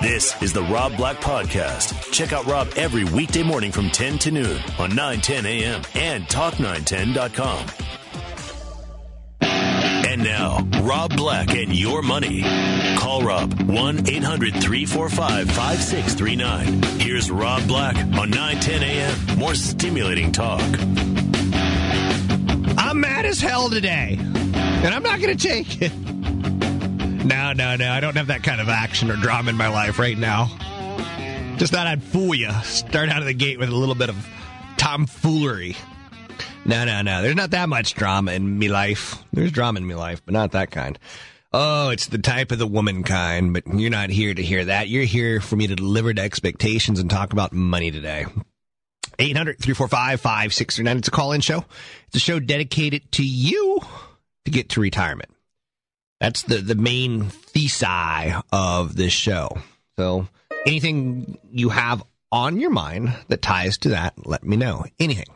This is the Rob Black Podcast. Check out Rob every weekday morning from 10 to noon on 910 a.m. and talk910.com. And now, Rob Black and your money. Call Rob 1 800 345 5639. Here's Rob Black on 910 a.m. More stimulating talk. I'm mad as hell today, and I'm not going to take it. No, no, no. I don't have that kind of action or drama in my life right now. Just thought I'd fool you. Start out of the gate with a little bit of tomfoolery. No, no, no. There's not that much drama in me life. There's drama in me life, but not that kind. Oh, it's the type of the woman kind, but you're not here to hear that. You're here for me to deliver to expectations and talk about money today. 800 345 5639. It's a call in show. It's a show dedicated to you to get to retirement. That's the, the main thesis of this show. So anything you have on your mind that ties to that, let me know. Anything.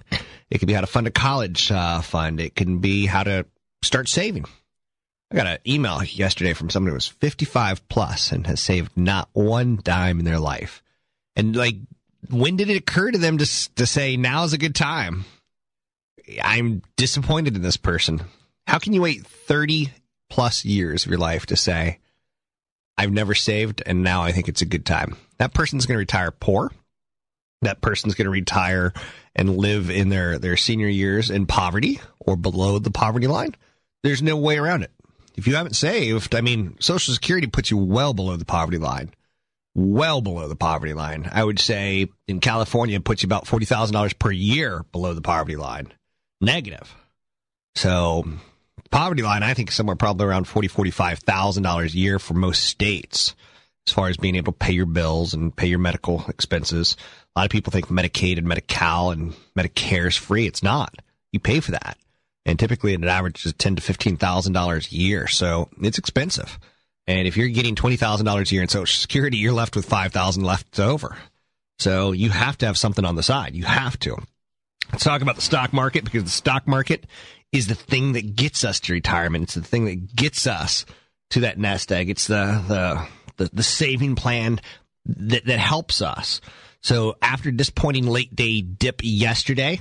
It could be how to fund a college uh, fund. It can be how to start saving. I got an email yesterday from someone who was 55 plus and has saved not one dime in their life. And like, when did it occur to them to, to say, now's a good time? I'm disappointed in this person. How can you wait 30 plus years of your life to say, I've never saved and now I think it's a good time. That person's going to retire poor. That person's going to retire and live in their, their senior years in poverty or below the poverty line. There's no way around it. If you haven't saved, I mean, Social Security puts you well below the poverty line. Well below the poverty line. I would say in California, it puts you about $40,000 per year below the poverty line. Negative. So poverty line, I think somewhere probably around forty, forty-five thousand dollars a year for most states, as far as being able to pay your bills and pay your medical expenses. A lot of people think Medicaid and Medi-Cal and Medicare is free. It's not. You pay for that, and typically it averages ten to fifteen thousand dollars a year, so it's expensive. And if you're getting twenty thousand dollars a year in Social Security, you're left with five thousand left over. So you have to have something on the side. You have to. Let's talk about the stock market because the stock market is the thing that gets us to retirement. It's the thing that gets us to that nest egg. It's the the the, the saving plan that that helps us. So after disappointing late day dip yesterday,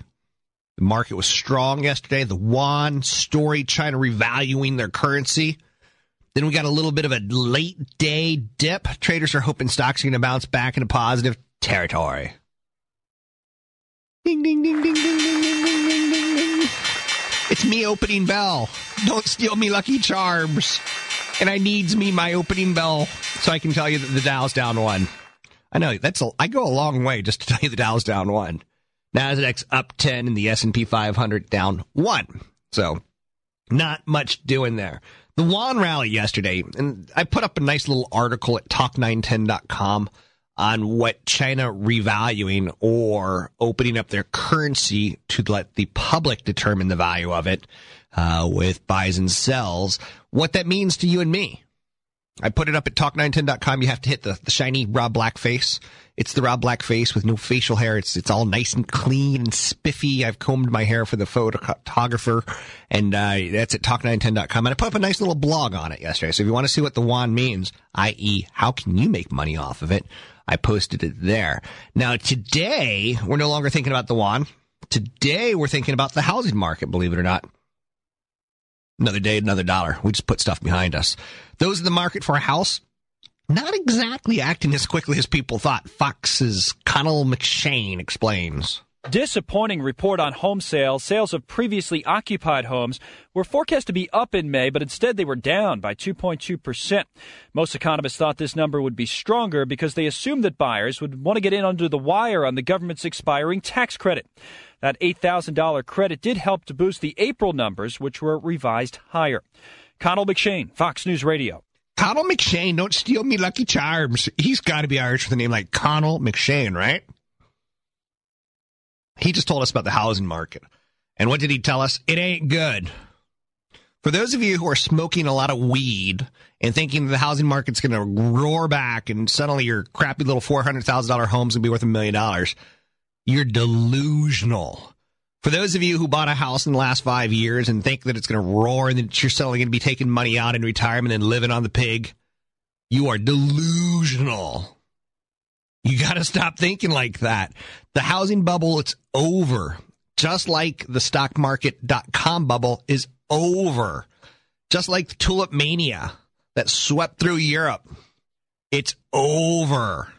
the market was strong yesterday. The one story, China revaluing their currency. Then we got a little bit of a late day dip. Traders are hoping stocks are going to bounce back into positive territory. Ding, ding, ding, ding, ding, ding. It's me opening bell. Don't steal me lucky charms. And I needs me my opening bell so I can tell you that the Dow's down one. I know that's a, I go a long way just to tell you the Dow's down one. Nasdaq's up 10 and the S&P 500 down 1. So not much doing there. The Yuan rally yesterday, and I put up a nice little article at talk910.com on what China revaluing or opening up their currency to let the public determine the value of it uh, with buys and sells, what that means to you and me. I put it up at talk910.com. You have to hit the, the shiny Rob Black face. It's the Rob Black face with no facial hair. It's it's all nice and clean and spiffy. I've combed my hair for the photographer, and uh, that's at talk910.com. And I put up a nice little blog on it yesterday. So if you want to see what the yuan means, i.e., how can you make money off of it, I posted it there. Now today, we're no longer thinking about the yuan. Today, we're thinking about the housing market, believe it or not. Another day, another dollar. We just put stuff behind us. Those in the market for a house, not exactly acting as quickly as people thought. Fox's Connell McShane explains. Disappointing report on home sales. Sales of previously occupied homes were forecast to be up in May, but instead they were down by 2.2%. Most economists thought this number would be stronger because they assumed that buyers would want to get in under the wire on the government's expiring tax credit. That $8,000 credit did help to boost the April numbers, which were revised higher. Connell McShane, Fox News Radio. Connell McShane, don't steal me Lucky Charms. He's got to be Irish with a name like Connell McShane, right? He just told us about the housing market. And what did he tell us? It ain't good. For those of you who are smoking a lot of weed and thinking the housing market's going to roar back and suddenly your crappy little $400,000 home's going to be worth a million dollars, you're delusional. For those of you who bought a house in the last five years and think that it's going to roar and that you're suddenly going to be taking money out in retirement and living on the pig, you are delusional. You got to stop thinking like that. The housing bubble, it's over. Just like the stock stockmarket.com bubble is over. Just like the tulip mania that swept through Europe. It's over.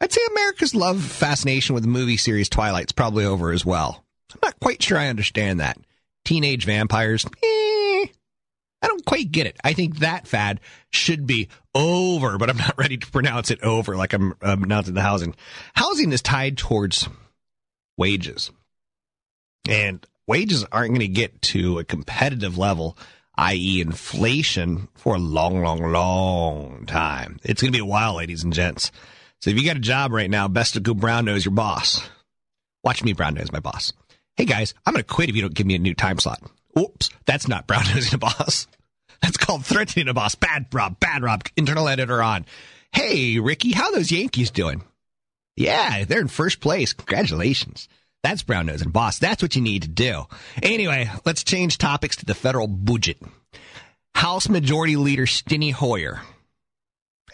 I'd say America's love fascination with the movie series Twilight's probably over as well. I'm not quite sure I understand that. Teenage vampires, eh, I don't quite get it. I think that fad should be over, but I'm not ready to pronounce it over like I'm announcing the housing. Housing is tied towards wages. And wages aren't going to get to a competitive level, i.e., inflation, for a long, long, long time. It's going to be a while, ladies and gents. So if you got a job right now, best to go brown nose your boss. Watch me brown nose my boss. Hey guys, I'm going to quit if you don't give me a new time slot. Oops, that's not brown nosing a boss. That's called threatening a boss. Bad Rob, bad Rob, internal editor on. Hey, Ricky, how those Yankees doing? Yeah, they're in first place. Congratulations. That's brown nosing boss. That's what you need to do. Anyway, let's change topics to the federal budget. House Majority Leader Steny Hoyer.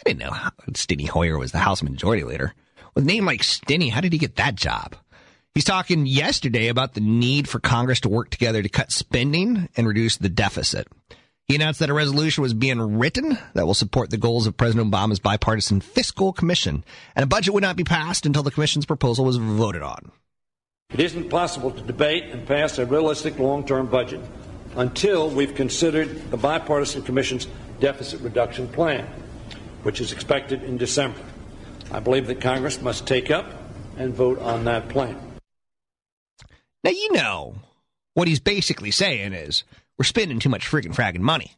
I didn't know Steny Hoyer was the House Majority Leader. With a name like Steny, how did he get that job? He's talking yesterday about the need for Congress to work together to cut spending and reduce the deficit. He announced that a resolution was being written that will support the goals of President Obama's bipartisan fiscal commission, and a budget would not be passed until the commission's proposal was voted on. It isn't possible to debate and pass a realistic long term budget until we've considered the bipartisan commission's deficit reduction plan, which is expected in December. I believe that Congress must take up and vote on that plan. Now, you know, what he's basically saying is we're spending too much friggin' fragging money.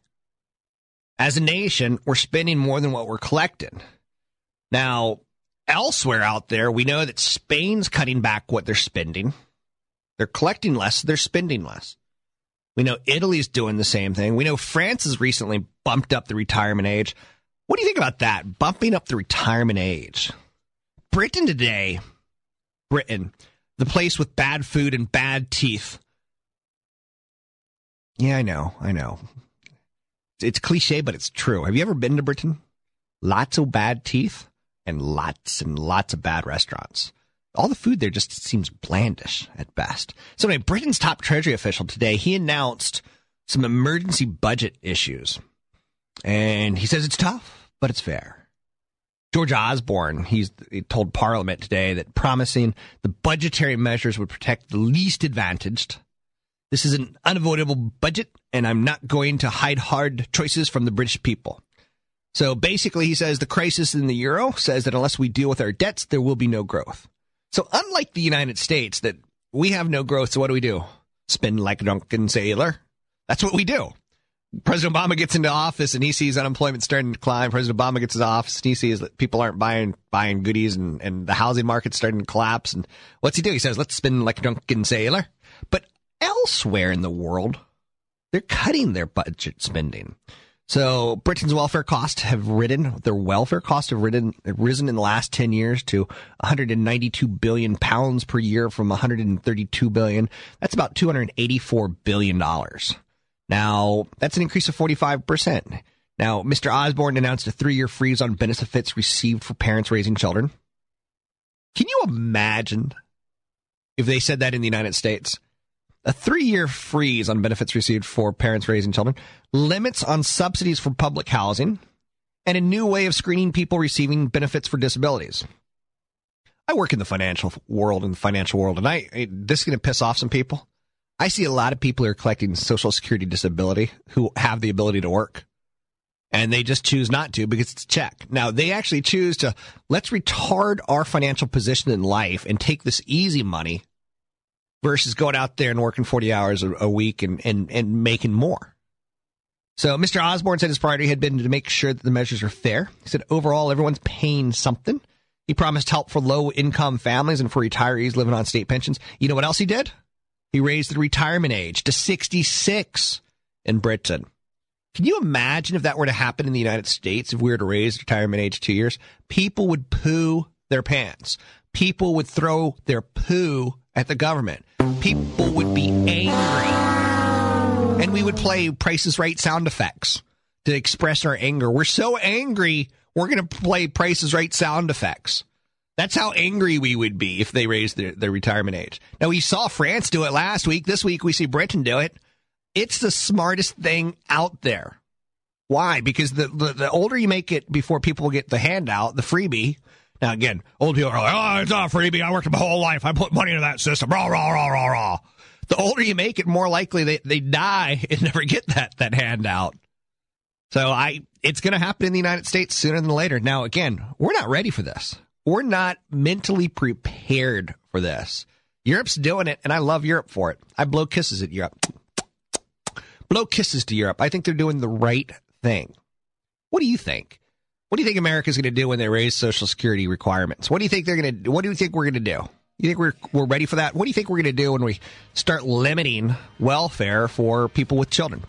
As a nation, we're spending more than what we're collecting. Now, elsewhere out there, we know that Spain's cutting back what they're spending. They're collecting less, they're spending less. We know Italy's doing the same thing. We know France has recently bumped up the retirement age. What do you think about that? Bumping up the retirement age. Britain today, Britain, the place with bad food and bad teeth, yeah, I know. I know. It's cliche, but it's true. Have you ever been to Britain? Lots of bad teeth and lots and lots of bad restaurants. All the food there just seems blandish at best. So anyway, Britain's top treasury official today, he announced some emergency budget issues. And he says it's tough, but it's fair. George Osborne, he's he told Parliament today that promising the budgetary measures would protect the least advantaged this is an unavoidable budget, and I'm not going to hide hard choices from the British people. So basically, he says the crisis in the euro says that unless we deal with our debts, there will be no growth. So unlike the United States, that we have no growth, so what do we do? Spend like a drunken sailor? That's what we do. President Obama gets into office and he sees unemployment starting to climb. President Obama gets his office and he sees that people aren't buying buying goodies and, and the housing market's starting to collapse. And what's he do? He says, let's spend like a drunken sailor. But elsewhere in the world, they're cutting their budget spending. So Britain's welfare costs have ridden, their welfare costs have ridden, risen in the last 10 years to 192 billion pounds per year from 132 billion. That's about 284 billion dollars. Now, that's an increase of 45%. Now, Mr. Osborne announced a three year freeze on benefits received for parents raising children. Can you imagine if they said that in the United States? a three year freeze on benefits received for parents raising children, limits on subsidies for public housing, and a new way of screening people receiving benefits for disabilities. I work in the financial world in the financial world, and I this is going to piss off some people. I see a lot of people who are collecting Social Security disability who have the ability to work, and they just choose not to because it's a check. Now they actually choose to let's retard our financial position in life and take this easy money versus going out there and working 40 hours a, week and, and, and making more. So Mr. Osborne said his priority had been to make sure that the measures are fair. He said overall, everyone's paying something. He promised help for low income families and for retirees living on state pensions. You know what else he did? He raised the retirement age to 66 in Britain. Can you imagine if that were to happen in the United States, if we were to raise retirement age two years? People would poo their pants. People would throw their poo at the government. People would be angry. And we would play Price Is Right sound effects to express our anger. We're so angry, we're going to play Price Is Right sound effects. That's how angry we would be if they raised their, their retirement age. Now, we saw France do it last week. This week, we see Britain do it. It's the smartest thing out there. Why? Because the, the, the older you make it before people get the handout, the freebie. Now, again, old people are like, oh, it's not freebie. I worked my whole life. I put money into that system. Rah, rah, rah, rah, rah. The older you make it, more likely they, they die and never get that, that handout. So I, it's going to happen in the United States sooner than later. Now, again, we're not ready for this. We're not mentally prepared for this. Europe's doing it, and I love Europe for it. I blow kisses at Europe. Blow kisses to Europe. I think they're doing the right thing. What do you think? What do you think America's going to do when they raise Social Security requirements? What do you think they're going to? What do you think we're going to do? You think we're we're ready for that? What do you think we're going to do when we start limiting welfare for people with children?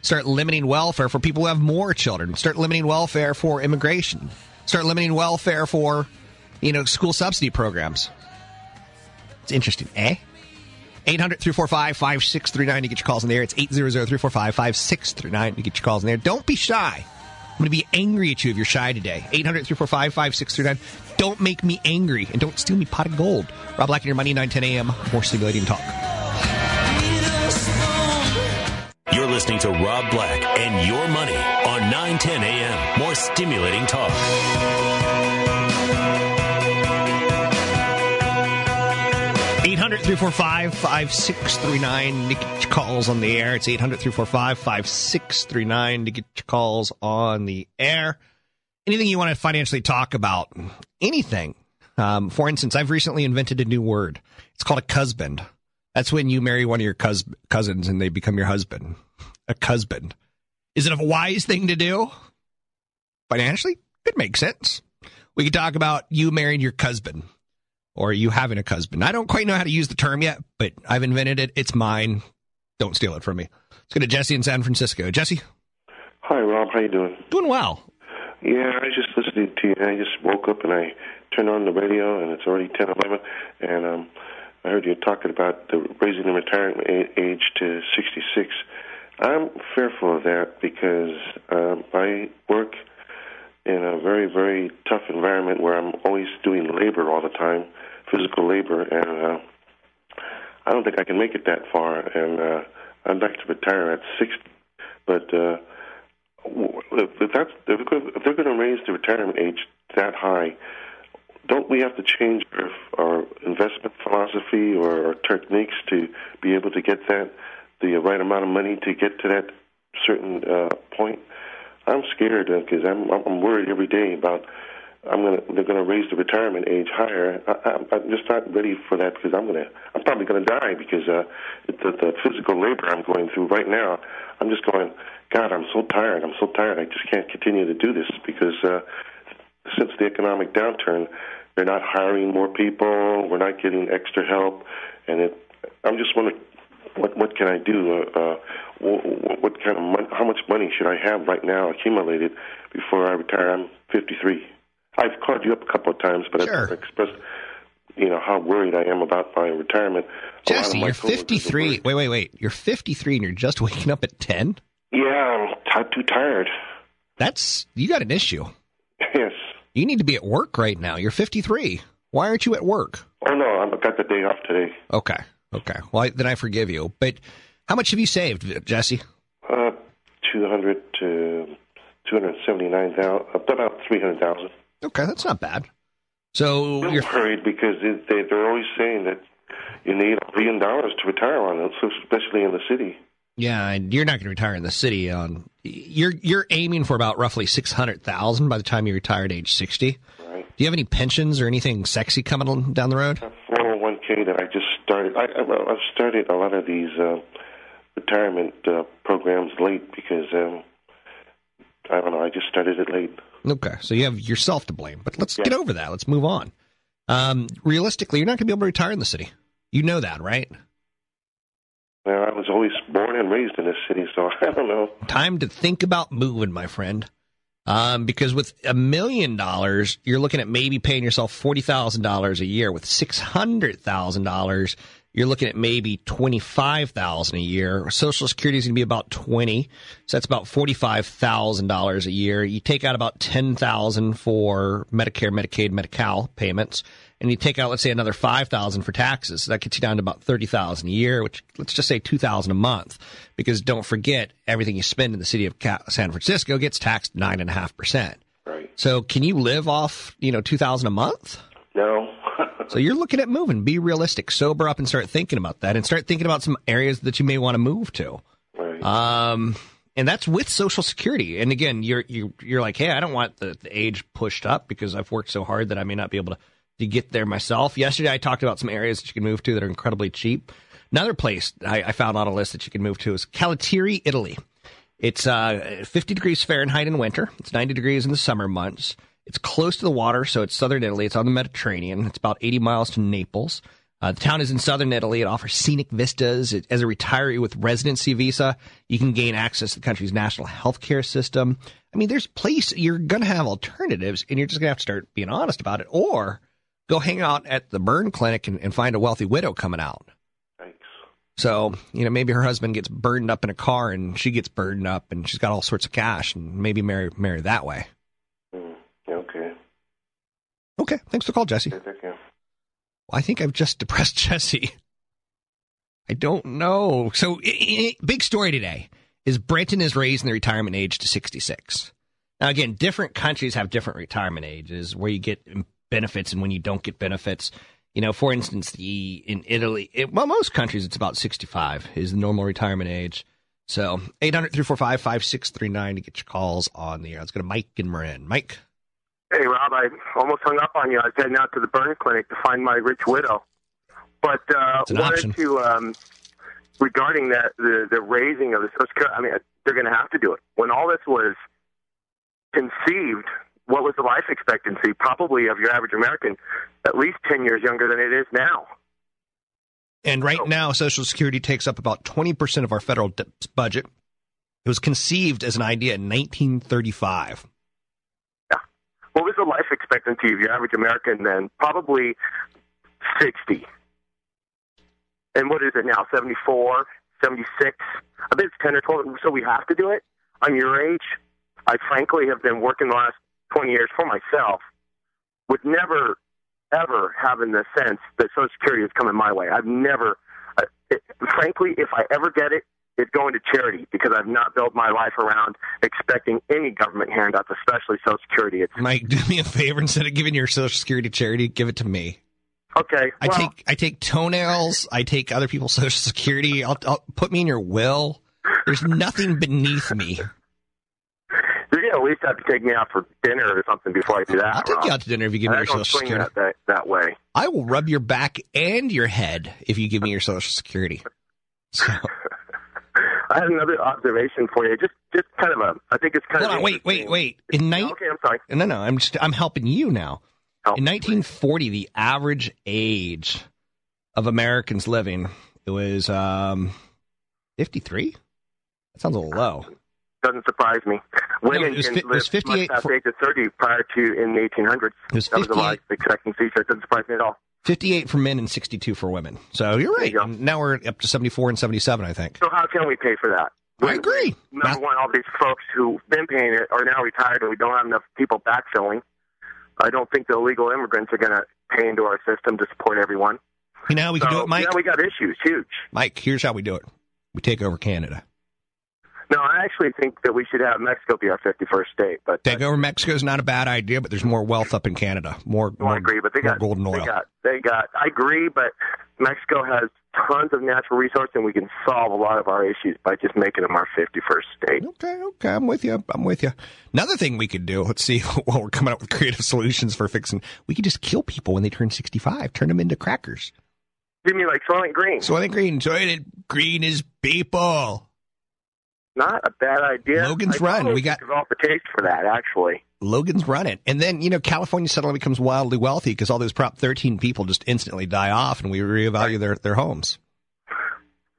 Start limiting welfare for people who have more children. Start limiting welfare for immigration. Start limiting welfare for you know, school subsidy programs. It's interesting, eh? 800 345 5639 to get your calls in there. It's 800 345 5639 to get your calls in there. Don't be shy. I'm going to be angry at you if you're shy today. 800 345 5639. Don't make me angry and don't steal me pot of gold. Rob Black and your money, 9 10 a.m. More stimulating talk. You're listening to Rob Black and your money on 910 a.m. More stimulating talk. 800 345 5639 to get your calls on the air. It's 800 345 5639 to get your calls on the air. Anything you want to financially talk about, anything. Um, for instance, I've recently invented a new word. It's called a husband. That's when you marry one of your cous- cousins and they become your husband. A husband. Is it a wise thing to do? Financially, it makes sense. We could talk about you marrying your husband or you having a husband. I don't quite know how to use the term yet, but I've invented it. It's mine. Don't steal it from me. Let's go to Jesse in San Francisco. Jesse? Hi, Rob. How you doing? Doing well. Yeah, I was just listening to you. I just woke up and I turned on the radio, and it's already ten eleven, and um, I heard you talking about the raising the retirement age to 66. I'm fearful of that because um, I work in a very, very tough environment where I'm always doing labor all the time physical labor, and uh, I don't think I can make it that far. And uh, I'd like to retire at 60. But uh, if, that's, if they're going to raise the retirement age that high, don't we have to change our, our investment philosophy or our techniques to be able to get that the right amount of money to get to that certain uh, point? I'm scared because uh, I'm I'm worried every day about I'm gonna they're gonna raise the retirement age higher. I, I'm just not ready for that because I'm gonna I'm probably gonna die because uh, the, the physical labor I'm going through right now. I'm just going, God, I'm so tired. I'm so tired. I just can't continue to do this because uh, since the economic downturn, they're not hiring more people. We're not getting extra help, and it. I'm just wondering what what can I do? Uh, uh, what, what kind of money, how much money should I have right now accumulated before I retire? I'm 53. I've called you up a couple of times, but sure. I've expressed, you know, how worried I am about my retirement. Jesse, you're 53. Wait, wait, wait. You're 53 and you're just waking up at 10? Yeah, I'm t- too tired. That's you got an issue. Yes. You need to be at work right now. You're 53. Why aren't you at work? Oh no, I've got the day off today. Okay. Okay. Well, I, then I forgive you. But how much have you saved, Jesse? Uh, 200 to 279,000, about 300,000. Okay, that's not bad. So I'm you're worried because they, they're always saying that you need a billion dollars to retire on it, especially in the city. Yeah, and you're not going to retire in the city. On you're you're aiming for about roughly six hundred thousand by the time you retire at age sixty. Right. Do you have any pensions or anything sexy coming down the road? Four hundred oh one k that I just started. I, I've started a lot of these uh, retirement uh, programs late because um, I don't know. I just started it late. Okay, so you have yourself to blame. But let's Yeah. get over that. Let's move on. Um, realistically, you're not going to be able to retire in the city. You know that, right? Well, I was always born and raised in this city, so I don't know. Time to think about moving, my friend. Um, because with a million dollars, you're looking at maybe paying yourself forty thousand dollars a year. With six hundred thousand dollars, you're looking at maybe twenty five thousand a year. Social Security is going to be about twenty, so that's about forty five thousand dollars a year. You take out about ten thousand for Medicare, Medicaid, Medi-Cal payments, and you take out let's say another five thousand for taxes. So that gets you down to about thirty thousand a year, which let's just say two thousand a month. Because don't forget, everything you spend in the city of San Francisco gets taxed nine and a half percent. Right. So can you live off you know two thousand a month? No. So you're looking at moving. Be realistic, sober up, and start thinking about that, and start thinking about some areas that you may want to move to. right. Um, and that's with Social Security. And again, you're you you're like, hey, I don't want the, the age pushed up because I've worked so hard that I may not be able to to get there myself. Yesterday, I talked about some areas that you can move to that are incredibly cheap. Another place I, I found on a list that you can move to is Calatiri, Italy. It's uh, 50 degrees Fahrenheit in winter. It's 90 degrees in the summer months. It's close to the water, so it's southern Italy. It's on the Mediterranean. It's about 80 miles to Naples. Uh, the town is in southern Italy. It offers scenic vistas. It, as a retiree with residency visa, you can gain access to the country's national health care system. I mean, there's place you're going to have alternatives, and you're just going to have to start being honest about it, or go hang out at the burn clinic and, and find a wealthy widow coming out. Thanks. So, you know, maybe her husband gets burned up in a car and she gets burned up and she's got all sorts of cash and maybe marry marry that way. Okay. Thanks for the call, Jesse. Thank you. I think I've just depressed Jesse. I don't know. So, i i big story today is Britain is raising the retirement age to 66. Now, again, different countries have different retirement ages where you get benefits and when you don't get benefits. You know, for instance, the in Italy, it, well, most countries it's about 65 is the normal retirement age. So, 800 345 5639 to get your calls on the air. Let's go to Mike and Marin. Mike. Hey, Rob, I almost hung up on you. I was heading out to the burn clinic to find my rich widow. But uh, wanted option. to, um, regarding that, the, the raising of the Social Security, I mean, they're going to have to do it. When all this was conceived, what was the life expectancy? Probably of your average American, at least 10 years younger than it is now. And right now, Social Security takes up about 20% of our federal d- budget. It was conceived as an idea in 1935. Life expectancy of your average American then? Probably 60. And what is it now? 74, 76? I bet it's 10 or 12. So we have to do it. I'm your age. I frankly have been working the last 20 years for myself with never, ever having the sense that Social Security is coming my way. I've never, uh, it, frankly, if I ever get it, it's going to charity because I've not built my life around expecting any government handouts, especially Social Security. It's Mike, do me a favor instead of giving your Social Security to charity, give it to me. okay. I well, take I take toenails. I take other people's Social Security. I'll, I'll put me in your will. There's nothing beneath me. You're gonna at least have to take me out for dinner or something before I do that. I'll take you out to dinner if you give me I your Social Security. that, that that way. I will rub your back and your head if you give me your Social Security. So, I had another observation for you. Just just kind of a. I think it's kind of. on, wait, wait, wait. In night, Okay, I'm sorry. No, no, I'm just I'm helping you now. In 1940, the average age of Americans living it was um 53. That sounds a little low. Doesn't surprise me. Women it was can live much past the age of 30 prior to in the 1800s. It was that was a 58, life expectancy, so it doesn't surprise me at all. 58 for men and 62 for women. So you're right. you now we're up to 74 and 77, I think. So how can we pay for that? I agree. Number Math- one, all these folks who've been paying it are now retired, and we don't have enough people backfilling. I don't think the illegal immigrants are going to pay into our system to support everyone. You know we can so, do it, Mike? Yeah, we got issues, huge. Mike, here's how we do it. We take over Canada. No, I actually think that we should have Mexico be our 51st state, but Take over Mexico is not a bad idea, but there's more wealth up in Canada. More, I more, agree. But they got golden oil. They got, they got. I agree, but Mexico has tons of natural resources, and we can solve a lot of our issues by just making them our 51st state. Okay, okay, I'm with you. I'm with you. Another thing we could do, let's see, while we're coming up with creative solutions for fixing, we could just kill people when they turn 65, turn them into crackers. Give me like Soylent Green. Soylent Green, Soylent Green is people. Not a bad idea. Logan's I Run. We got developed a taste for that actually. Logan's Run it, and then you know California suddenly becomes wildly wealthy because all those Prop 13 people just instantly die off, and we reevaluate their their homes.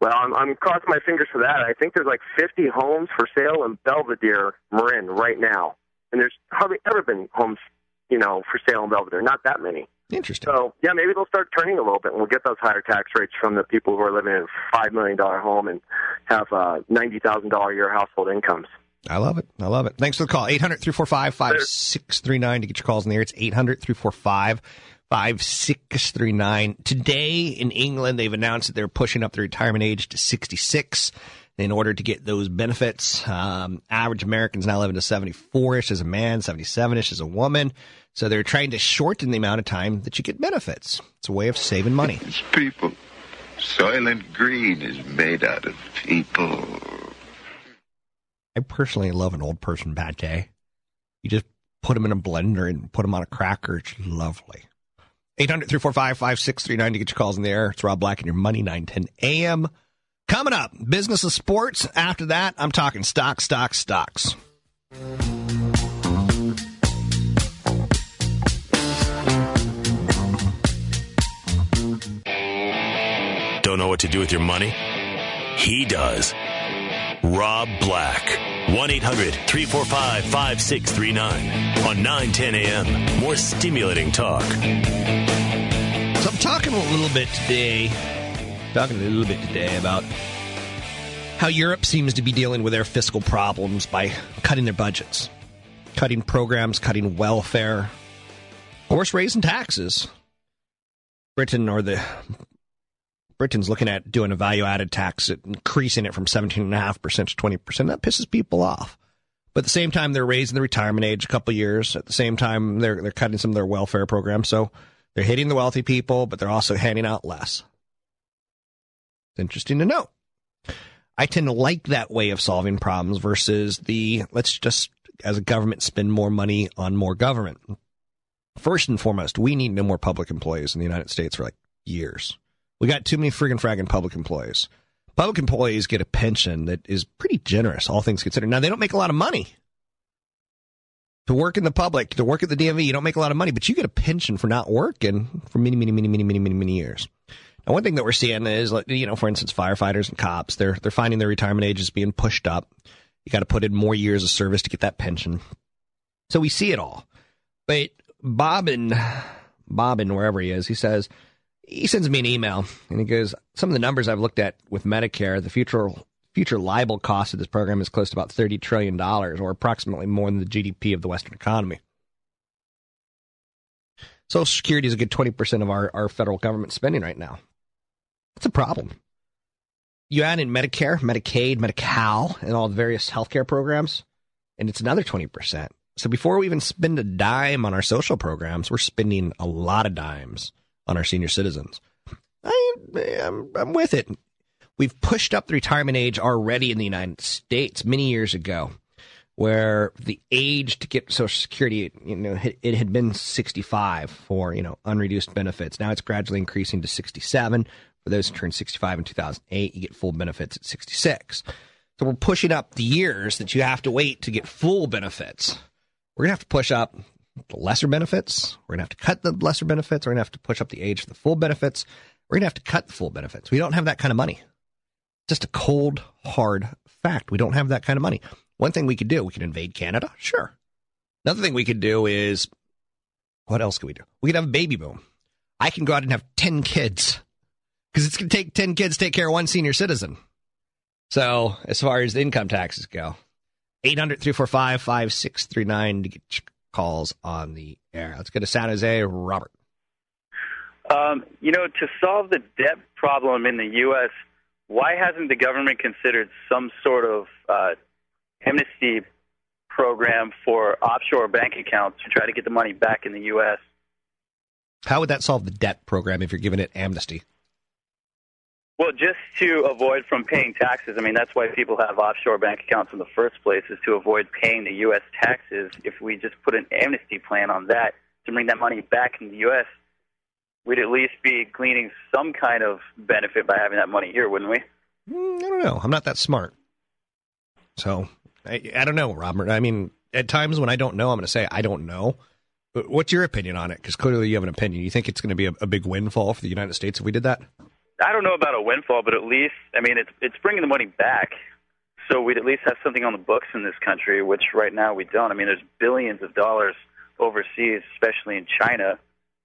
Well, I'm, I'm crossing my fingers for that. I think there's like 50 homes for sale in Belvedere, Marin, right now, and there's hardly ever been homes, you know, for sale in Belvedere. Not that many. Interesting. So yeah, maybe they'll start turning a little bit, and we'll get those higher tax rates from the people who are living in a five million dollar home and have uh, ninety thousand dollar a year household incomes. I love it. I love it. Thanks for the call. 800 345 5639 to get your calls in there. It's 800 345 5639. Today in England, they've announced that they're pushing up the retirement age to 66 in order to get those benefits. Um, average Americans now living to 74 ish as a man, 77 ish as a woman. So they're trying to shorten the amount of time that you get benefits. It's a way of saving money. It's people. Soylent Green is made out of people. I personally love an old person pate. You just put them in a blender and put them on a cracker. It's lovely. 800 345 5639 to get your calls in the air. It's Rob Black and your Money 910 AM. Coming up, business of sports. After that, I'm talking stock, stock, stocks. Don't know what to do with your money? He does. Rob Black. 1 800 345 5639 on 910 AM. More stimulating talk. So I'm talking a little bit today, talking a little bit today about how Europe seems to be dealing with their fiscal problems by cutting their budgets, cutting programs, cutting welfare, of course, raising taxes. Britain or the Britain's looking at doing a value added tax, increasing it from 17.5% to 20%. That pisses people off. But at the same time, they're raising the retirement age a couple years. At the same time, they're, they're cutting some of their welfare programs. So they're hitting the wealthy people, but they're also handing out less. It's interesting to note. I tend to like that way of solving problems versus the let's just, as a government, spend more money on more government. First and foremost, we need no more public employees in the United States for like years. We got too many friggin' fragging public employees. Public employees get a pension that is pretty generous, all things considered. Now, they don't make a lot of money. To work in the public, to work at the DMV, you don't make a lot of money, but you get a pension for not working for many, many, many, many, many, many, many years. Now, one thing that we're seeing is, you know, for instance, firefighters and cops, they're they're finding their retirement ages being pushed up. You got to put in more years of service to get that pension. So we see it all. But Bob and Bob and wherever he is, he says he sends me an email and he goes, Some of the numbers I've looked at with Medicare, the future future liable cost of this program is close to about $30 trillion, or approximately more than the GDP of the Western economy. Social Security is a good 20% of our, our federal government spending right now. That's a problem. You add in Medicare, Medicaid, Medi Cal, and all the various healthcare programs, and it's another 20%. So before we even spend a dime on our social programs, we're spending a lot of dimes on our senior citizens. I, I'm, I'm with it. We've pushed up the retirement age already in the United States many years ago, where the age to get Social Security, you know, it had been 65 for you know unreduced benefits. Now it's gradually increasing to 67. For those who turned 65 in 2008, you get full benefits at 66. So we're pushing up the years that you have to wait to get full benefits. We're gonna have to push up the lesser benefits. We're going to have to cut the lesser benefits. We're going to have to push up the age for the full benefits. We're going to have to cut the full benefits. We don't have that kind of money. Just a cold, hard fact. We don't have that kind of money. One thing we could do, we could invade Canada. Sure. Another thing we could do is, what else could we do? We could have a baby boom. I can go out and have 10 kids because it's going to take 10 kids to take care of one senior citizen. So, as far as the income taxes go, 800 345 5639 to get calls on the air. Let's go to San Jose. Robert. Um, you know, to solve the debt problem in the U.S., why hasn't the government considered some sort of uh, amnesty program for offshore bank accounts to try to get the money back in the U.S.? How would that solve the debt program if you're giving it amnesty? Well, just to avoid from paying taxes. I mean, that's why people have offshore bank accounts in the first place, is to avoid paying the U.S. taxes. If we just put an amnesty plan on that to bring that money back in the U.S., we'd at least be gleaning some kind of benefit by having that money here, wouldn't we? Mm, I don't know. I'm not that smart. So I, I don't know, Robert. I mean, at times when I don't know, I'm going to say I don't know. But what's your opinion on it? Because clearly you have an opinion. You think it's going to be a, a big windfall for the United States if we did that? I don't know about a windfall, but at least I mean it's it's bringing the money back. So we'd at least have something on the books in this country, which right now we don't. I mean, there's billions of dollars overseas, especially in China,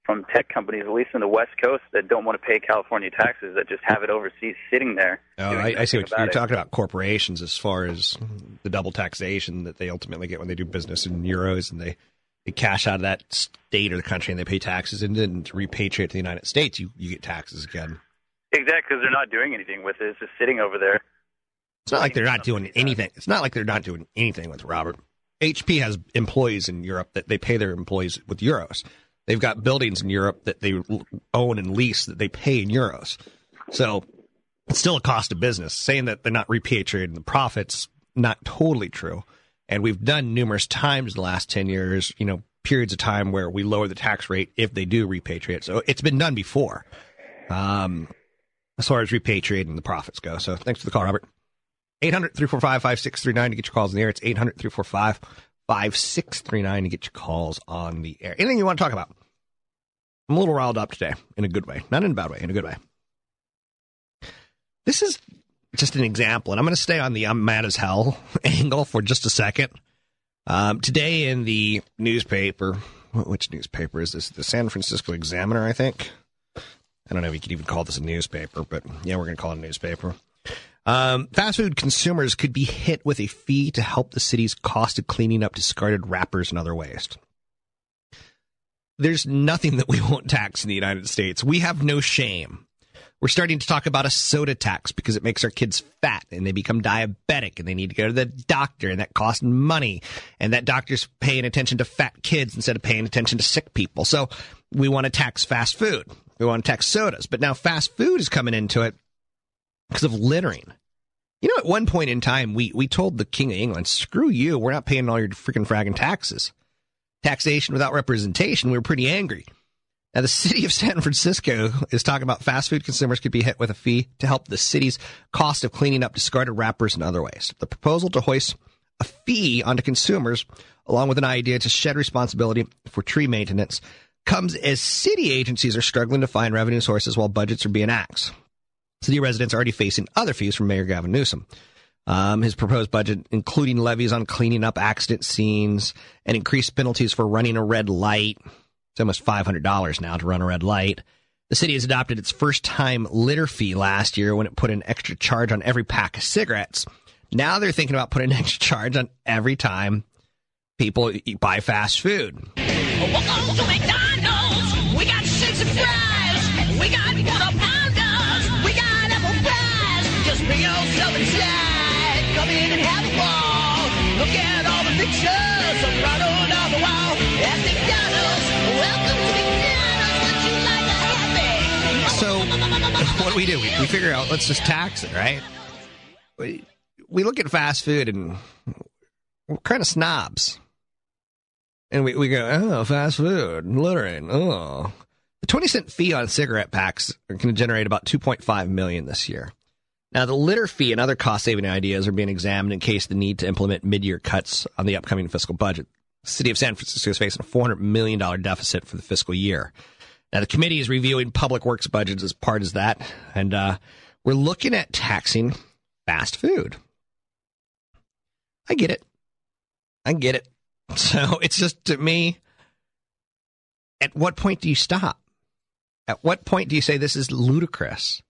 from tech companies, at least in the West Coast, that don't want to pay California taxes, that just have it overseas sitting there. Oh, I, I see what you're talking about. Corporations, as far as the double taxation that they ultimately get when they do business in euros, and they, they cash out of that state or the country and they pay taxes, and then to repatriate to the United States, you you get taxes again. Exactly, because they're not doing anything with it. It's just sitting over there. It's not like they're not doing anything. It's not like they're not doing anything with Robert. HP has employees in Europe that they pay their employees with euros. They've got buildings in Europe that they own and lease that they pay in euros. So it's still a cost of business. Saying that they're not repatriating the profits, not totally true. And we've done numerous times in the last 10 years, you know, periods of time where we lower the tax rate if they do repatriate. So it's been done before. Um, as far as repatriating the profits go. So thanks for the call, Robert. 800 345 5639 to get your calls in the air. It's 800 345 5639 to get your calls on the air. Anything you want to talk about? I'm a little riled up today in a good way, not in a bad way, in a good way. This is just an example, and I'm going to stay on the I'm mad as hell angle for just a second. Um, today in the newspaper, which newspaper is this? The San Francisco Examiner, I think. I don't know if you could even call this a newspaper, but yeah, we're going to call it a newspaper. Um, fast food consumers could be hit with a fee to help the city's cost of cleaning up discarded wrappers and other waste. There's nothing that we won't tax in the United States. We have no shame. We're starting to talk about a soda tax because it makes our kids fat and they become diabetic and they need to go to the doctor and that costs money. And that doctor's paying attention to fat kids instead of paying attention to sick people. So we want to tax fast food. We want to tax sodas. But now fast food is coming into it because of littering. You know, at one point in time, we, we told the King of England, screw you, we're not paying all your freaking fragging taxes. Taxation without representation, we were pretty angry. Now, the city of San Francisco is talking about fast food consumers could be hit with a fee to help the city's cost of cleaning up discarded wrappers and other waste. The proposal to hoist a fee onto consumers, along with an idea to shed responsibility for tree maintenance, comes as city agencies are struggling to find revenue sources while budgets are being axed. City residents are already facing other fees from Mayor Gavin Newsom. Um, his proposed budget, including levies on cleaning up accident scenes and increased penalties for running a red light. It's almost $500 now to run a red light. The city has adopted its first time litter fee last year when it put an extra charge on every pack of cigarettes. Now they're thinking about putting an extra charge on every time people buy fast food. Welcome to McDonald's. We got and fries. We got Bring yourself inside. Come in and have a ball. Look at all the pictures of Ronald on the wall. At McDonald's, welcome to McDonald's. Would you like a happy? So, what do we do? We, we figure out, let's just tax it, right? We, we look at fast food and we're kind of snobs. And we, we go, oh, fast food, littering, oh. The 20 cent fee on cigarette packs to generate about 2.5 million this year. Now, the litter fee and other cost saving ideas are being examined in case the need to implement mid year cuts on the upcoming fiscal budget. The city of San Francisco is facing a $400 million deficit for the fiscal year. Now, the committee is reviewing public works budgets as part of that, and uh, we're looking at taxing fast food. I get it. I get it. So it's just to me, at what point do you stop? At what point do you say this is ludicrous?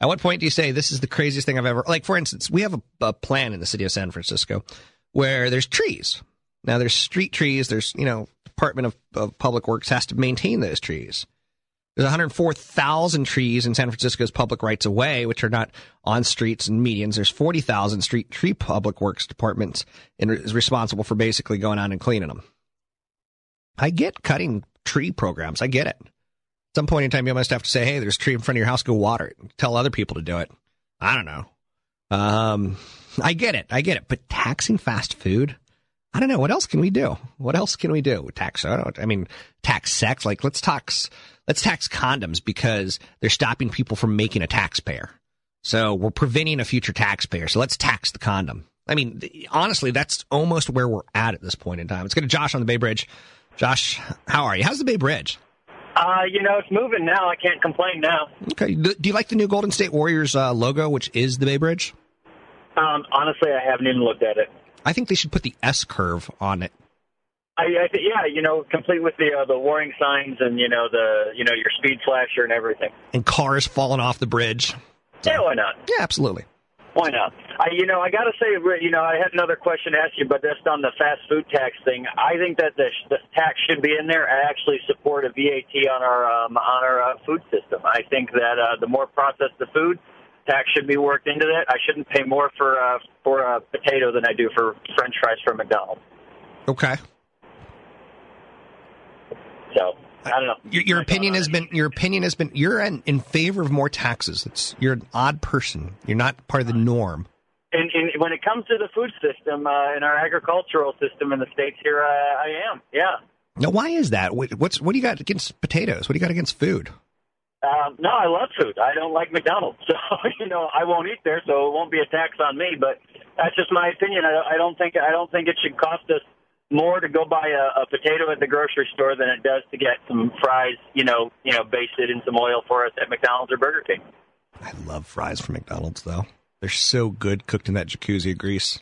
At what point do you say this is the craziest thing I've ever like? For instance, we have a, a plan in the city of San Francisco where there's trees. Now there's street trees. There's you know Department of, of Public Works has to maintain those trees. There's 104,000 trees in San Francisco's public rights of way, which are not on streets and medians. There's 40,000 street tree public works departments and is responsible for basically going on and cleaning them. I get cutting tree programs. I get it At some point in time, you must have to say, hey, there's a tree in front of your house, go water it. Tell other people to do it. I don't know. Um, I get it. I get it. But taxing fast food? I don't know. What else can we do? What else can we do? Tax, I, don't, I mean, tax sex. Like, let's tax, let's tax condoms because they're stopping people from making a taxpayer. So we're preventing a future taxpayer. So let's tax the condom. I mean, honestly, that's almost where we're at at this point in time. Let's go to Josh on the Bay Bridge. Josh, how are you? How's the Bay Bridge? Uh, you know, it's moving now. I can't complain now. Okay. Do you like the new Golden State Warriors uh, logo, which is the Bay Bridge? Um, honestly, I haven't even looked at it. I think they should put the S curve on it. I, I th- yeah, you know, complete with the uh, the warning signs and you know the you know your speed flasher and everything. And cars falling off the bridge. So, yeah, why not? Yeah, absolutely. Why not? I, you know, I got to say, you know, I had another question to ask you, but just on the fast food tax thing, I think that the, the tax should be in there. I actually support a VAT on our um, on our uh, food system. I think that uh, the more processed the food, tax should be worked into that. I shouldn't pay more for uh, for a potato than I do for French fries from McDonald's. Okay. So I don't know. Your, your opinion has been your opinion has been you're in, in favor of more taxes. It's you're an odd person. You're not part of the norm. And, and when it comes to the food system uh, in our agricultural system in the states here, uh, I am. Yeah. Now, why is that? What's what do you got against potatoes? What do you got against food? Um, no, I love food. I don't like McDonald's, so you know I won't eat there, so it won't be a tax on me. But that's just my opinion. I, I don't think I don't think it should cost us more to go buy a, a potato at the grocery store than it does to get some fries, you know, you know, basted in some oil for us at McDonald's or Burger King. I love fries from McDonald's though. They're so good cooked in that jacuzzi grease.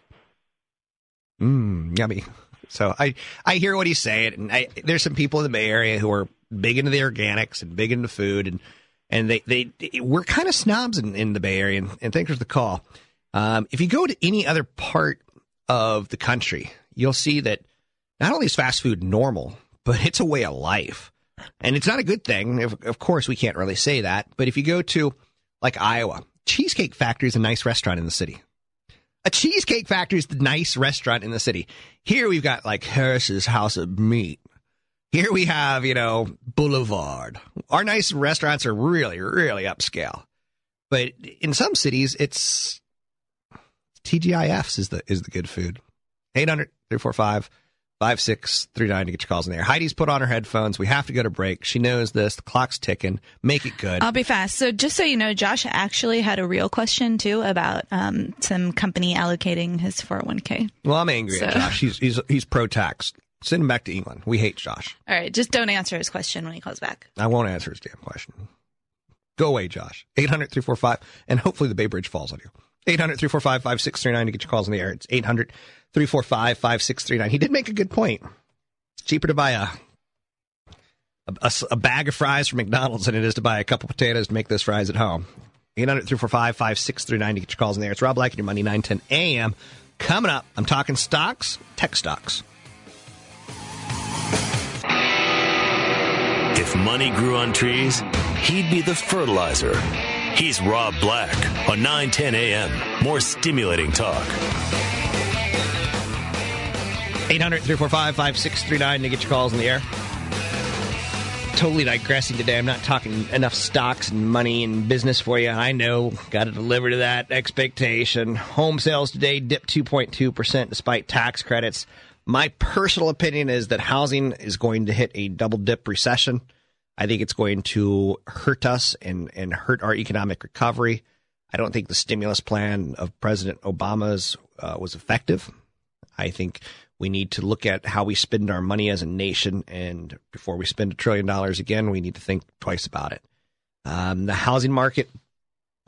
Mmm, yummy. So I I hear what he's saying, and I, there's some people in the Bay Area who are big into the organics and big into food, and and they they, we're kind of snobs in, in the Bay Area, and, and thanks for the call. Um, if you go to any other part of the country, you'll see that not only is fast food normal, but it's a way of life. And it's not a good thing. Of course, we can't really say that. But if you go to like Iowa, Cheesecake Factory is a nice restaurant in the city. A Cheesecake Factory is the nice restaurant in the city. Here we've got like Harris's House of Meat. Here we have, you know, Boulevard. Our nice restaurants are really, really upscale. But in some cities, it's TGIFs is the is the good food. 800 345 5639 to get your calls in there. Heidi's put on her headphones. We have to go to break. She knows this. The clock's ticking. Make it good. I'll be fast. So, just so you know, Josh actually had a real question, too, about um, some company allocating his 401k. Well, I'm angry so. at Josh. He's, he's, he's pro tax. Send him back to England. We hate Josh. All right. Just don't answer his question when he calls back. I won't answer his damn question. Go away, Josh. 800 345, and hopefully the Bay Bridge falls on you. 800 345 5639 to get your calls in the air. It's 800 345 5639. He did make a good point. It's cheaper to buy a, a, a, bag of fries from McDonald's than it is to buy a couple potatoes to make those fries at home. 800 345 5639 to get your calls in there. It's Rob Black and your Money 910 AM. Coming up, I'm talking stocks, tech stocks. If money grew on trees, he'd be the fertilizer He's Rob Black on 910 AM. More stimulating talk. 800 345 5639 to get your calls in the air. Totally digressing today. I'm not talking enough stocks and money and business for you. I know. Got to deliver to that expectation. Home sales today dipped 2.2% despite tax credits. My personal opinion is that housing is going to hit a double dip recession. I think it's going to hurt us and, and hurt our economic recovery. I don't think the stimulus plan of President Obama's uh, was effective. I think we need to look at how we spend our money as a nation. And before we spend a trillion dollars again, we need to think twice about it. Um, the housing market,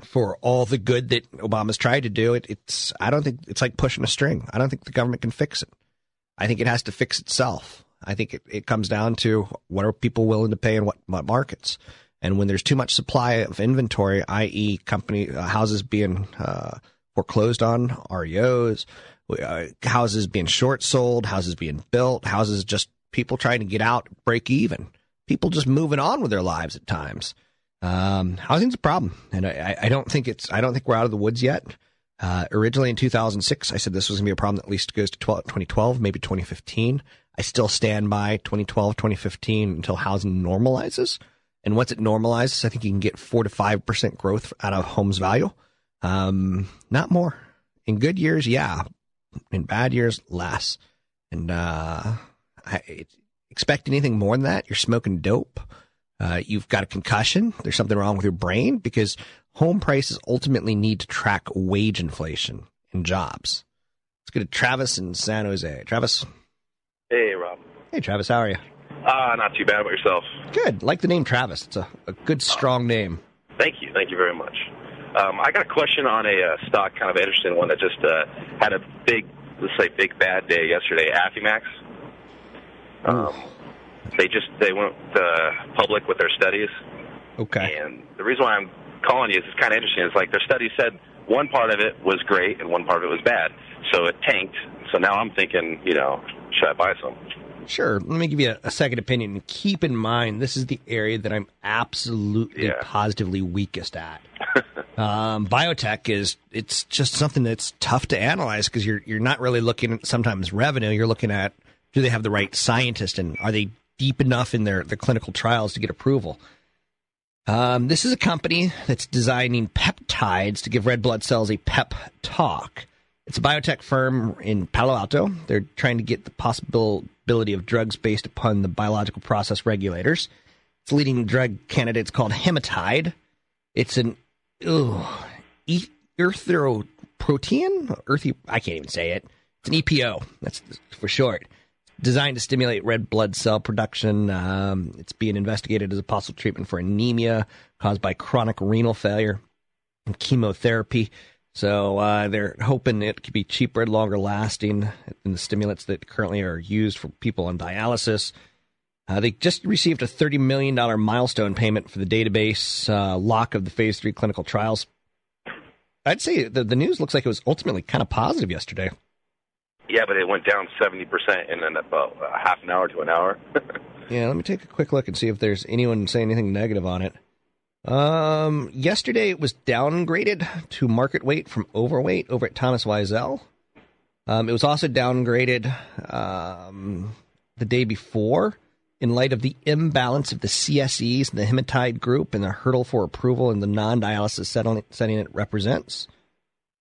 for all the good that Obama's tried to do, it, it's I don't think it's like pushing a string. I don't think the government can fix it. I think it has to fix itself. I think it, it comes down to what are people willing to pay in what, what markets. And when there's too much supply of inventory, i.e., company uh, houses being uh, foreclosed on, REOs, uh, houses being short sold, houses being built, houses just people trying to get out, break even, people just moving on with their lives at times. Um, housing's a problem, and I, I don't think it's I don't think we're out of the woods yet. Uh, originally in 2006, I said this was going to be a problem that at least goes to 12, 2012, maybe 2015. I still stand by 2012, 2015 until housing normalizes. And once it normalizes, I think you can get four to five percent growth out of homes value. Um, not more. In good years, yeah. In bad years, less. And uh, I expect anything more than that, you're smoking dope. Uh, you've got a concussion. There's something wrong with your brain because home prices ultimately need to track wage inflation and jobs. Let's go to Travis in San Jose. Travis. Hey, Rob. Hey, Travis. How are you? Uh, not too bad about yourself. Good. Like the name Travis. It's a, a good, strong name. Thank you. Thank you very much. Um, I got a question on a uh, stock, kind of interesting one that just uh, had a big, let's say, big bad day yesterday. Affymax. Um, they just they went uh, public with their studies. Okay. And the reason why I'm calling you is it's kind of interesting. It's like their study said one part of it was great and one part of it was bad, so it tanked. So now I'm thinking, you know, should I buy some? Sure. Let me give you a, a second opinion. Keep in mind, this is the area that I'm absolutely Yeah. positively weakest at. um, biotech is it's just something that's tough to analyze because you're you're not really looking at sometimes revenue. You're looking at do they have the right scientist and are they deep enough in their their clinical trials to get approval. Um, this is a company that's designing peptides to give red blood cells a pep talk. It's a biotech firm in Palo Alto. They're trying to get the possibility of drugs based upon the biological process regulators. Its leading drug candidate is called hematide. It's an ugh, e- erythroprotein. Earthy, I can't even say it. It's an EPO. That's for short. Designed to stimulate red blood cell production. Um, it's being investigated as a possible treatment for anemia caused by chronic renal failure and chemotherapy. So uh, they're hoping it could be cheaper and longer lasting than the stimulants that currently are used for people on dialysis. Uh, they just received a $30 million milestone payment for the database uh, lock of the phase three clinical trials. I'd say the, the news looks like it was ultimately kind of positive yesterday. Yeah, but it went down 70% in about a half an hour to an hour. Yeah, let me take a quick look and see if there's anyone saying anything negative on it. Um, yesterday it was downgraded to market weight from overweight over at Thomas Weisel. Um, it was also downgraded um, the day before in light of the imbalance of the CSEs and the hematide group and the hurdle for approval in the non-dialysis setting setting it represents.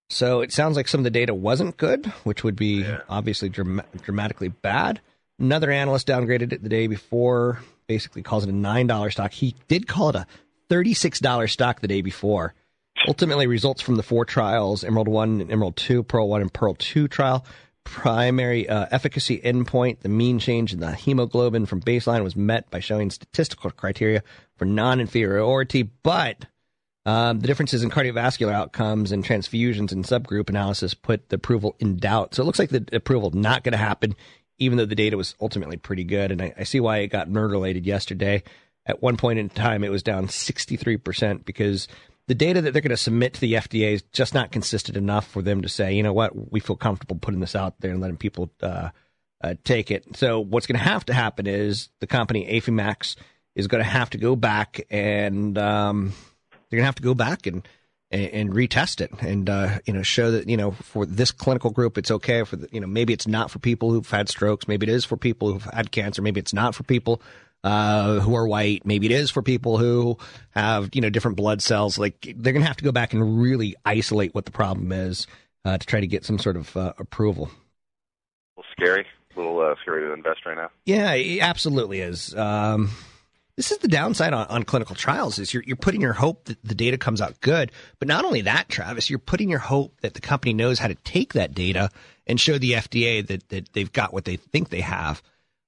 So it sounds like some of the data wasn't good, which would be obviously dram- dramatically bad. Another analyst downgraded it the day before, basically calls it a $9 stock. He did call it a $36 stock the day before. Ultimately, results from the four trials Emerald 1 and Emerald 2, Pearl 1 and Pearl 2 trial. Primary uh, efficacy endpoint, the mean change in the hemoglobin from baseline was met by showing statistical criteria for non inferiority, but um, the differences in cardiovascular outcomes and transfusions and subgroup analysis put the approval in doubt. So it looks like the approval not going to happen, even though the data was ultimately pretty good. And I, I see why it got murder-related yesterday. At one point in time, it was down 63% because the data that they're going to submit to the FDA is just not consistent enough for them to say, you know what, we feel comfortable putting this out there and letting people uh, uh, take it. So what's going to have to happen is the company Affymax is going to have to go back and um, they're going to have to go back and and, and retest it and uh, you know show that you know for this clinical group it's okay. For the, you know maybe it's not for people who've had strokes. Maybe it is for people who've had cancer. Maybe it's not for people uh, who are white maybe it is for people who have you know different blood cells like they're going to have to go back and really isolate what the problem is uh, to try to get some sort of uh, approval a little scary. A little uh, scary to invest right now. Yeah, it absolutely is. Um, this is the downside on, on clinical trials is you're, you're putting your hope that the data comes out good. But not only that, Travis, you're putting your hope that the company knows how to take that data and show the FDA that, that they've got what they think they have.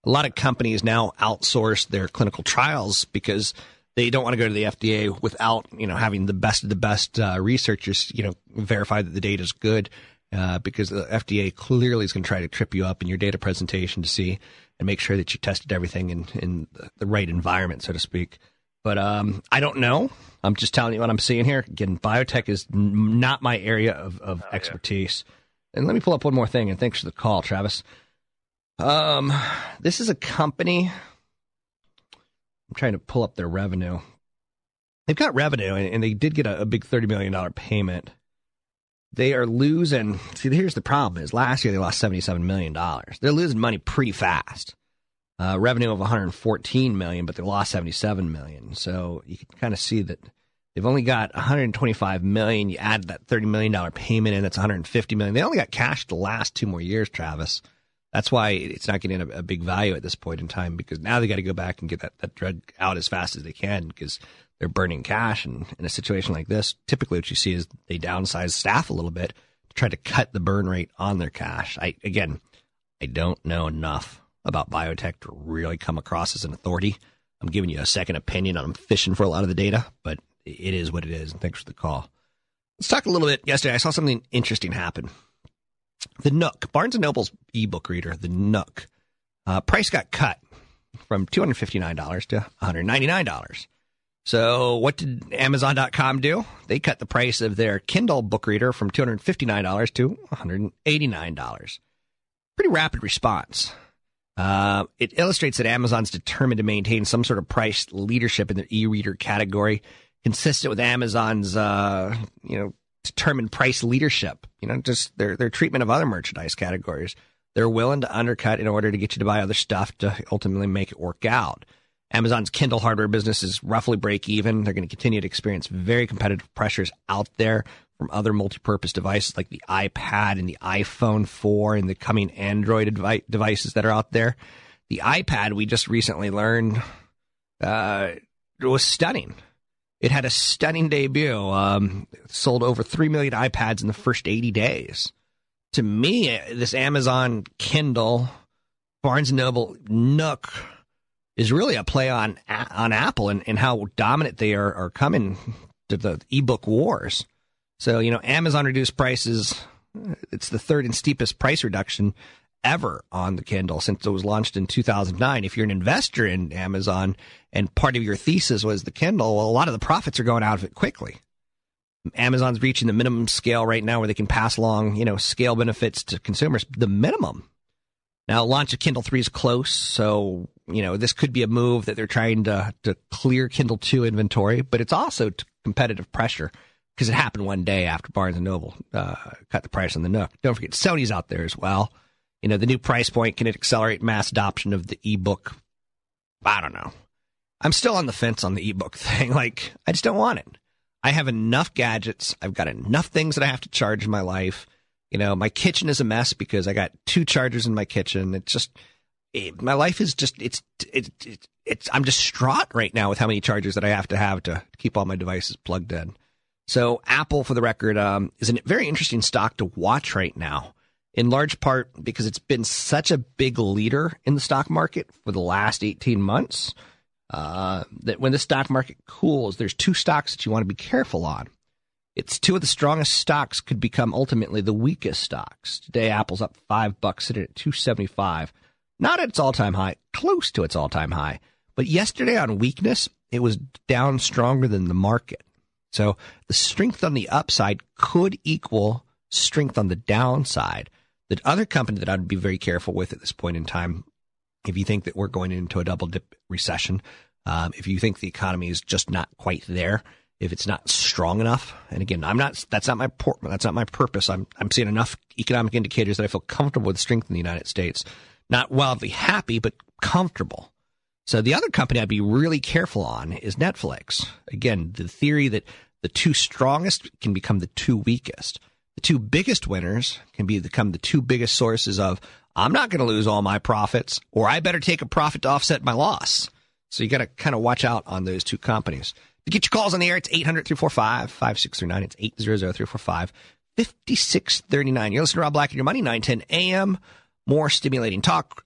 A lot of companies now outsource their clinical trials because they don't want to go to the FDA without, you know, having the best of the best uh, researchers, you know, verify that the data is good. Uh, because the FDA clearly is going to try to trip you up in your data presentation to see and make sure that you tested everything in, in the right environment, so to speak. But um, I don't know. I'm just telling you what I'm seeing here. Again, biotech is n- not my area of, of expertise. And let me pull up one more thing, and thanks for the call, Travis. Um, this is a company. I'm trying to pull up their revenue. They've got revenue, and, they did get a, big $30 million payment they are losing. See, here's the problem: is last year they lost seventy-seven million dollars. They're losing money pretty fast. Uh, revenue of 114 million, but they lost 77 million. So you can kind of see that they've only got 125 million. You add that 30 million dollar payment in, that's 150 million. They only got cash the last two more years, Travis. That's why it's not getting a, a big value at this point in time because now they got to go back and get that, that drug out as fast as they can because they're burning cash. And in a situation like this, typically what you see is they downsize staff a little bit to try to cut the burn rate on their cash. I again, I don't know enough about biotech to really come across as an authority. I'm giving you a second opinion. I'm fishing for a lot of the data, but it is what it is. And thanks for the call. Let's talk a little bit. Yesterday, I saw something interesting happen. The Nook, Barnes and Noble's ebook reader, the Nook, uh, price got cut from $259 to $199. So what did Amazon.com do? They cut the price of their Kindle book reader from $259 to $189. Pretty rapid response. Uh, it illustrates that Amazon's determined to maintain some sort of price leadership in the e-reader category, consistent with Amazon's, uh, you know, determined price leadership. You know, just their their treatment of other merchandise categories. They're willing to undercut in order to get you to buy other stuff to ultimately make it work out. Amazon's Kindle hardware business is roughly break even. They're going to continue to experience very competitive pressures out there from other multi-purpose devices like the iPad and the iPhone 4 and the coming Android devi- devices that are out there. The iPad we just recently learned uh, was stunning. It had a stunning debut. Um, sold over three million iPads in the first 80 days. To me, this Amazon Kindle, Barnes & Noble Nook is really a play on on Apple and, and how dominant they are, are coming to the ebook wars. So, you know, Amazon reduced prices. It's the third and steepest price reduction ever on the Kindle since it was launched in 2009. If you're an investor in Amazon and part of your thesis was the Kindle, well, a lot of the profits are going out of it quickly. Amazon's reaching the minimum scale right now where they can pass along, you know, scale benefits to consumers, the minimum. Now, launch of Kindle 3 is close, so, you know, this could be a move that they're trying to, to clear Kindle 2 inventory, but it's also competitive pressure because it happened one day after Barnes Noble uh, cut the price on the Nook. Don't forget, Sony's out there as well. You know, the new price point can it accelerate mass adoption of the ebook? I don't know. I'm still on the fence on the ebook thing. Like, I just don't want it. I have enough gadgets. I've got enough things that I have to charge in my life. You know, my kitchen is a mess because I got two chargers in my kitchen. It's just, it, my life is just, it's, it, it, it's, I'm distraught right now with how many chargers that I have to have to keep all my devices plugged in. So Apple, for the record, um, is a very interesting stock to watch right now, in large part because it's been such a big leader in the stock market for the last 18 months. Uh, that when the stock market cools, there's two stocks that you want to be careful on. It's two of the strongest stocks could become ultimately the weakest stocks. Today, Apple's up five bucks, sitting at 275. Not at its all time high, close to its all time high. But yesterday on weakness, it was down stronger than the market. So the strength on the upside could equal strength on the downside. The other company that I'd be very careful with at this point in time, if you think that we're going into a double dip recession, um, if you think the economy is just not quite there, if it's not strong enough, and again, I'm not. That's not my por- that's not my purpose. I'm I'm seeing enough economic indicators that I feel comfortable with strength in the United States. Not wildly happy, but comfortable. So the other company I'd be really careful on is Netflix. Again, the theory that the two strongest can become the two weakest. The two biggest winners can be become the two biggest sources of I'm not going to lose all my profits, or I better take a profit to offset my loss. So you got to kind of watch out on those two companies. To get your calls on the air, it's 800 345 5639. It's 800 345 5639. You're listening to Rob Black and Your Money, 910 a.m. More stimulating talk